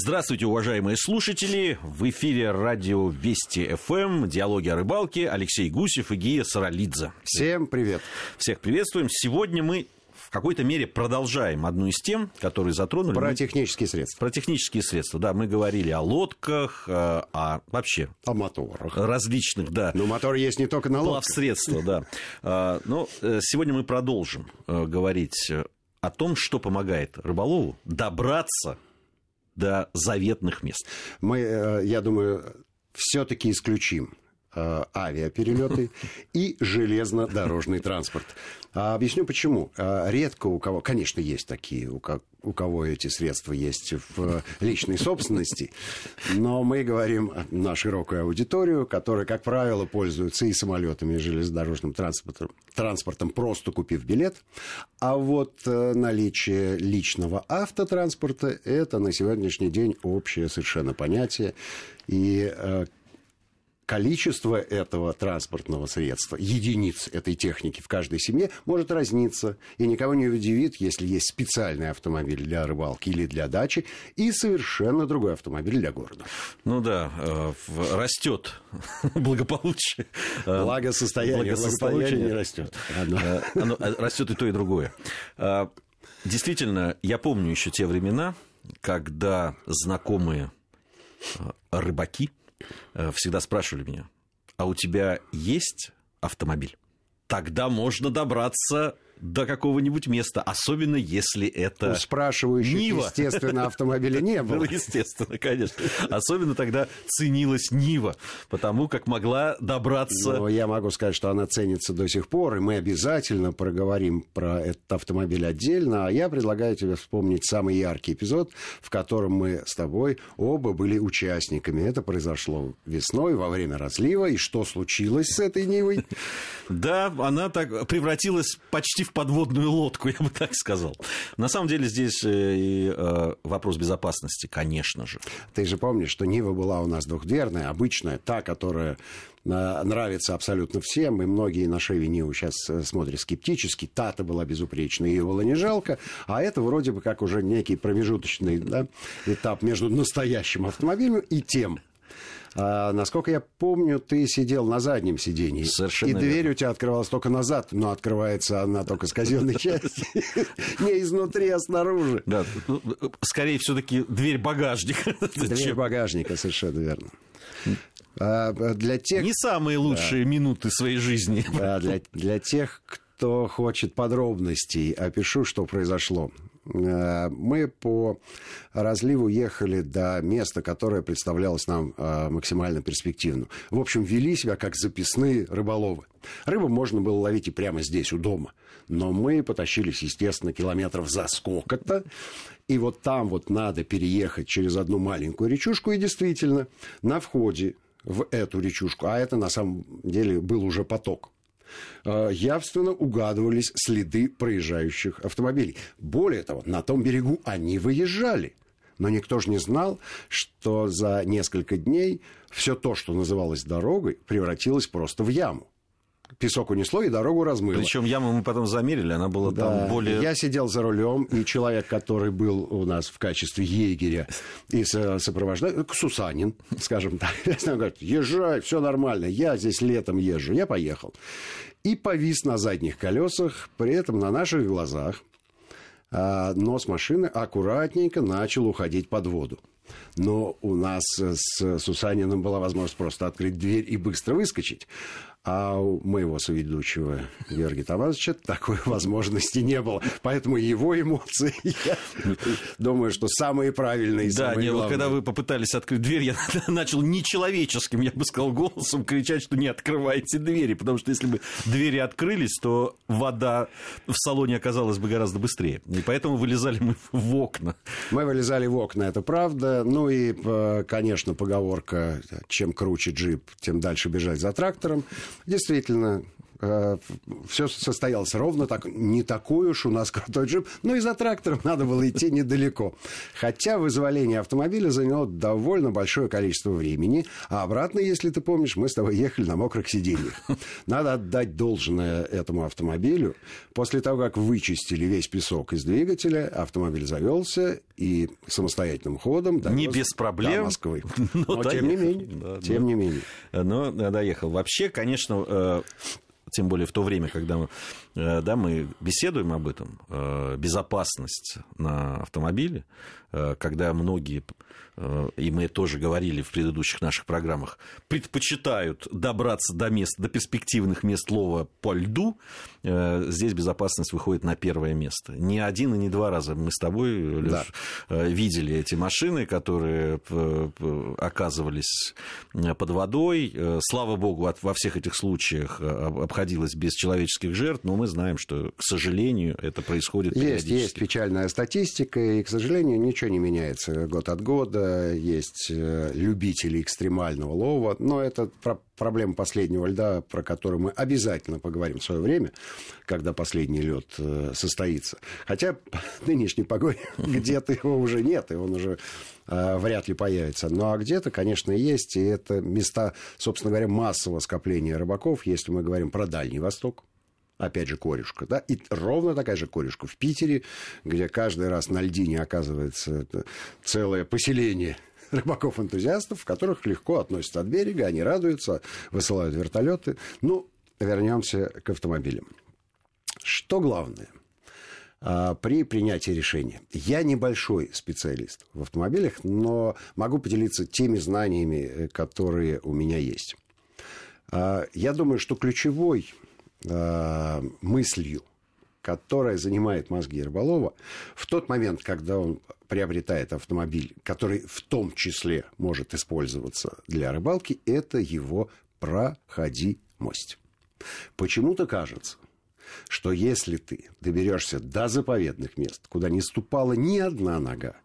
Здравствуйте, уважаемые слушатели. В эфире радио Вести ФМ. Диалоги о рыбалке. Алексей Гусев и Гия Саралидзе. Всем привет. Всех приветствуем. Сегодня мы в какой-то мере продолжаем одну из тем, которые затронули. Про мы... технические средства. Про технические средства, да. Мы говорили о лодках, э, о вообще... О моторах. Различных, да. Но мотор есть не только на лодках. Плавсредства, да. А, но э, сегодня мы продолжим э, говорить о том, что помогает рыболову добраться до заветных мест. Мы, э, я думаю, все-таки исключим авиаперелеты и железнодорожный транспорт. А объясню почему. А, редко у кого, конечно, есть такие, у, у кого эти средства есть в личной собственности, но мы говорим на широкую аудиторию, которая, как правило, пользуется и самолетами, и железнодорожным транспортом, транспортом просто купив билет. А вот э, наличие личного автотранспорта – это на сегодняшний день общее совершенно понятие. И э, количество этого транспортного средства, единиц этой техники в каждой семье может разниться. И никого не удивит, если есть специальный автомобиль для рыбалки или для дачи и совершенно другой автомобиль для города. Ну да, э, растет благополучие. Э, благосостояние, благополучие не растет. Э, растет и то, и другое. Действительно, я помню еще те времена, когда знакомые рыбаки – Э, всегда спрашивали меня, а у тебя есть автомобиль? Тогда можно добраться до какого-нибудь места, особенно если это... У спрашивающих, Нива. естественно, автомобиля не было. Ну, естественно, конечно. Особенно тогда ценилась Нива, потому как могла добраться... Но я могу сказать, что она ценится до сих пор, и мы обязательно проговорим про этот автомобиль отдельно, а я предлагаю тебе вспомнить самый яркий эпизод, в котором мы с тобой оба были участниками. Это произошло весной, во время разлива, и что случилось с этой Нивой? Да, она так превратилась почти в подводную лодку, я бы так сказал. На самом деле здесь э, и э, вопрос безопасности, конечно же. Ты же помнишь, что Нива была у нас двухдверная, обычная, та, которая э, нравится абсолютно всем, и многие на Шеве Ниву сейчас смотрят скептически. Та-то была безупречная, ее было не жалко, а это вроде бы как уже некий промежуточный да, этап между настоящим автомобилем и тем, а, насколько я помню, ты сидел на заднем сидении. Совершенно И дверь верно. у тебя открывалась только назад, но открывается она только с казенной части. Не изнутри, а снаружи. Да, ну, скорее все-таки дверь багажника. Дверь багажника, совершенно верно. А, для тех... Не самые лучшие да. минуты своей жизни. Да, для, для тех, кто хочет подробностей, опишу, что произошло. Э, мы по разливу ехали до места, которое представлялось нам э, максимально перспективным. В общем, вели себя как записные рыболовы. Рыбу можно было ловить и прямо здесь, у дома. Но мы потащились, естественно, километров за сколько-то. И вот там вот надо переехать через одну маленькую речушку. И действительно, на входе в эту речушку, а это на самом деле был уже поток, явственно угадывались следы проезжающих автомобилей. Более того, на том берегу они выезжали. Но никто же не знал, что за несколько дней все то, что называлось дорогой, превратилось просто в яму песок унесло и дорогу размыло. Причем яму мы потом замерили, она была да. там более... Я сидел за рулем, и человек, который был у нас в качестве егеря и сопровождает, Сусанин, скажем так, он говорит, езжай, все нормально, я здесь летом езжу, я поехал. И повис на задних колесах, при этом на наших глазах а, нос машины аккуратненько начал уходить под воду. Но у нас с Сусаниным была возможность просто открыть дверь и быстро выскочить. А у моего соведущего Георгия Тамазовича такой возможности не было. Поэтому его эмоции, я думаю, что самые правильные Да, самые не, вот когда вы попытались открыть дверь, я начал нечеловеческим, я бы сказал, голосом кричать, что не открывайте двери, потому что если бы двери открылись, то вода в салоне оказалась бы гораздо быстрее. И поэтому вылезали мы в окна. Мы вылезали в окна, это правда. Ну и, э, конечно, поговорка, чем круче джип, тем дальше бежать за трактором. Действительно, все состоялось ровно так. Не такой уж у нас крутой джип. Но и за трактором надо было идти недалеко. Хотя вызволение автомобиля заняло довольно большое количество времени. А обратно, если ты помнишь, мы с тобой ехали на мокрых сиденьях. Надо отдать должное этому автомобилю. После того, как вычистили весь песок из двигателя, автомобиль завелся и самостоятельным ходом Не без проблем. До Москвы. Но, Но тем не менее. Да, тем не менее. Но доехал. Вообще, конечно, э, тем более в то время, когда мы, э, да, мы беседуем об этом, э, безопасность на автомобиле, э, когда многие, и мы тоже говорили в предыдущих наших программах, предпочитают добраться до мест, до перспективных мест лова по льду, здесь безопасность выходит на первое место. Не один и не два раза мы с тобой, Леш, да. видели эти машины, которые оказывались под водой. Слава богу, во всех этих случаях обходилось без человеческих жертв, но мы знаем, что, к сожалению, это происходит Есть, есть печальная статистика, и, к сожалению, ничего не меняется год от года. Есть э, любители экстремального лова, но это проблема последнего льда, про которую мы обязательно поговорим в свое время, когда последний лед э, состоится. Хотя нынешней погоде где-то его уже нет, и он уже э, вряд ли появится. Ну, а где-то, конечно, есть, и это места, собственно говоря, массового скопления рыбаков, если мы говорим про Дальний Восток, опять же, корюшка, да, и ровно такая же корюшка в Питере, где каждый раз на льдине оказывается целое поселение рыбаков-энтузиастов, которых легко относятся от берега, они радуются, высылают вертолеты. Ну, вернемся к автомобилям. Что главное? А, при принятии решения. Я небольшой специалист в автомобилях, но могу поделиться теми знаниями, э, которые у меня есть. А, я думаю, что ключевой э, мыслью, которая занимает мозги рыболова, в тот момент, когда он приобретает автомобиль, который в том числе может использоваться для рыбалки, это его проходимость. Почему-то кажется, что если ты доберешься до заповедных мест, куда не ступала ни одна нога,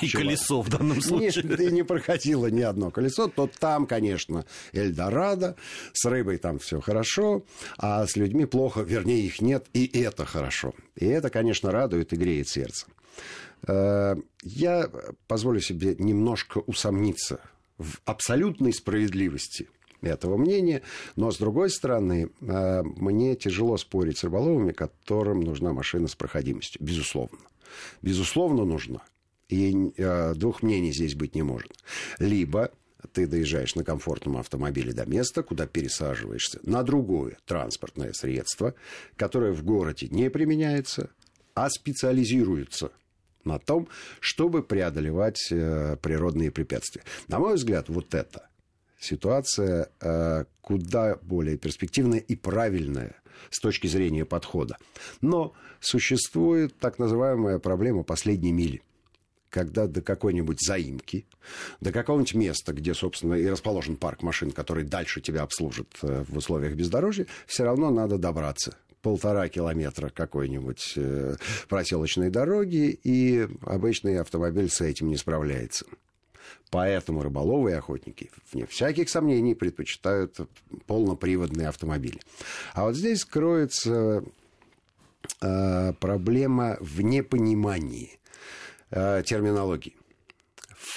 и Чего? колесо в данном случае. Нет, ты не проходило ни одно колесо, то там, конечно, Эльдорадо, с рыбой там все хорошо, а с людьми плохо, вернее, их нет, и это хорошо. И это, конечно, радует и греет сердце. Э, я позволю себе немножко усомниться в абсолютной справедливости этого мнения, но, с другой стороны, э, мне тяжело спорить с рыболовами, которым нужна машина с проходимостью, безусловно. Безусловно, нужна. И э, двух мнений здесь быть не может. Либо ты доезжаешь на комфортном автомобиле до места, куда пересаживаешься на другое транспортное средство, которое в городе не применяется, а специализируется на том, чтобы преодолевать э, природные препятствия. На мой взгляд, вот это ситуация э, куда более перспективная и правильная с точки зрения подхода. Но существует так называемая проблема последней мили – когда до какой-нибудь заимки, до какого-нибудь места, где, собственно, и расположен парк машин, который дальше тебя обслужит э, в условиях бездорожья, все равно надо добраться полтора километра какой-нибудь э, проселочной дороги, и обычный автомобиль с этим не справляется. Поэтому рыболовы и охотники, вне всяких сомнений, предпочитают полноприводные автомобили. А вот здесь кроется э, проблема в непонимании э, терминологии.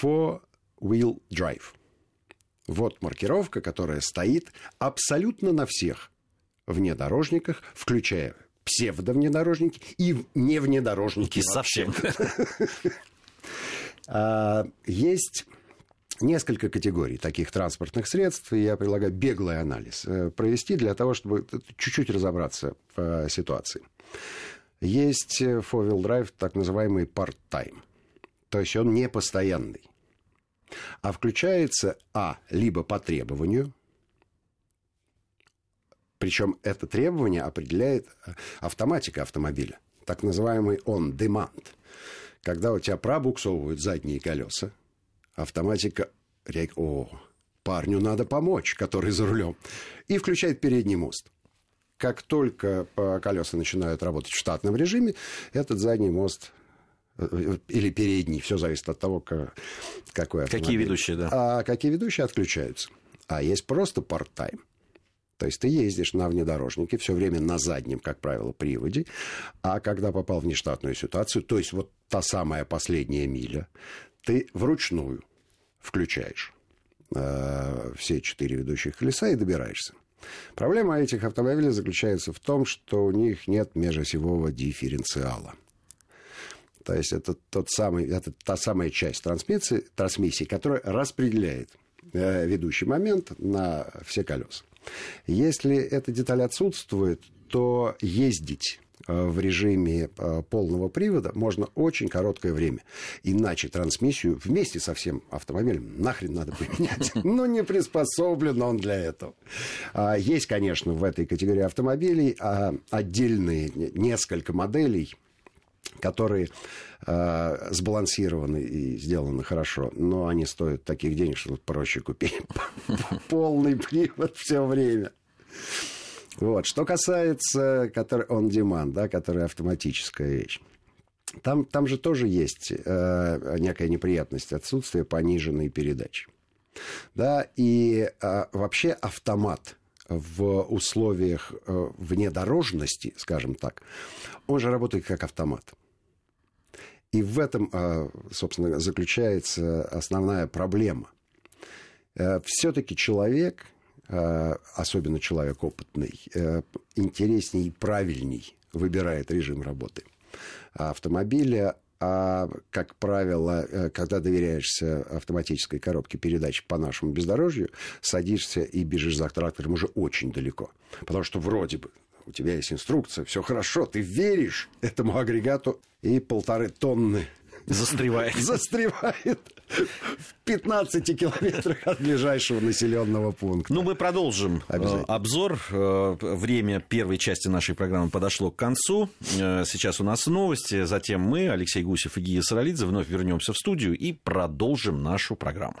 Four-wheel drive. Вот маркировка, которая стоит абсолютно на всех внедорожниках, включая псевдовнедорожники и не внедорожники совсем. А, есть несколько категорий таких транспортных средств, и я предлагаю беглый анализ э, провести для того, чтобы чуть-чуть разобраться в э, ситуации. Есть э, four-wheel drive, так называемый part-time. То есть он не постоянный. А включается, а, либо по требованию, причем это требование определяет э, автоматика автомобиля, так называемый on-demand. Когда у тебя пробуксовывают задние колеса, автоматика о, парню надо помочь, который за рулем, и включает передний мост. Как только колеса начинают работать в штатном режиме, этот задний мост э, или передний, все зависит от того, какой автомобиль. Какие ведущие, да. А какие ведущие отключаются. А есть просто part-time. То есть ты ездишь на внедорожнике все время на заднем, как правило, приводе, а когда попал в внештатную ситуацию, то есть вот та самая последняя миля, ты вручную включаешь э, все четыре ведущих колеса и добираешься. Проблема этих автомобилей заключается в том, что у них нет межосевого дифференциала. То есть это, тот самый, это та самая часть трансмиссии, трансмиссии, которая распределяет э, ведущий момент на все колеса. Если эта деталь отсутствует, то ездить в режиме э, полного привода можно очень короткое время. Иначе трансмиссию вместе со всем автомобилем нахрен надо поменять. Но не приспособлен он для этого. А, есть, конечно, в этой категории автомобилей а, отдельные несколько моделей, которые э, сбалансированы и сделаны хорошо, но они стоят таких денег, что тут проще купить полный привод все время. Вот. Что касается который on demand, да, которая автоматическая вещь. Там, там же тоже есть э, некая неприятность отсутствия пониженной передачи. Да, и э, вообще автомат в условиях э, внедорожности, скажем так, он же работает как автомат. И в этом, э, собственно, заключается основная проблема. Э, Все-таки человек, особенно человек опытный, э, интересней и правильней выбирает режим работы автомобиля, а, как правило, э, когда доверяешься автоматической коробке передач по нашему бездорожью, садишься и бежишь за трактором уже очень далеко. Потому что вроде бы у тебя есть инструкция, все хорошо, ты веришь этому агрегату, и полторы тонны Застревает. Застревает в 15 километрах от ближайшего населенного пункта. Ну, мы продолжим э, обзор. Э, время первой части нашей программы подошло к концу. Э, сейчас у нас новости. Затем мы, Алексей Гусев и Гия Саралидзе, вновь вернемся в студию и продолжим нашу программу.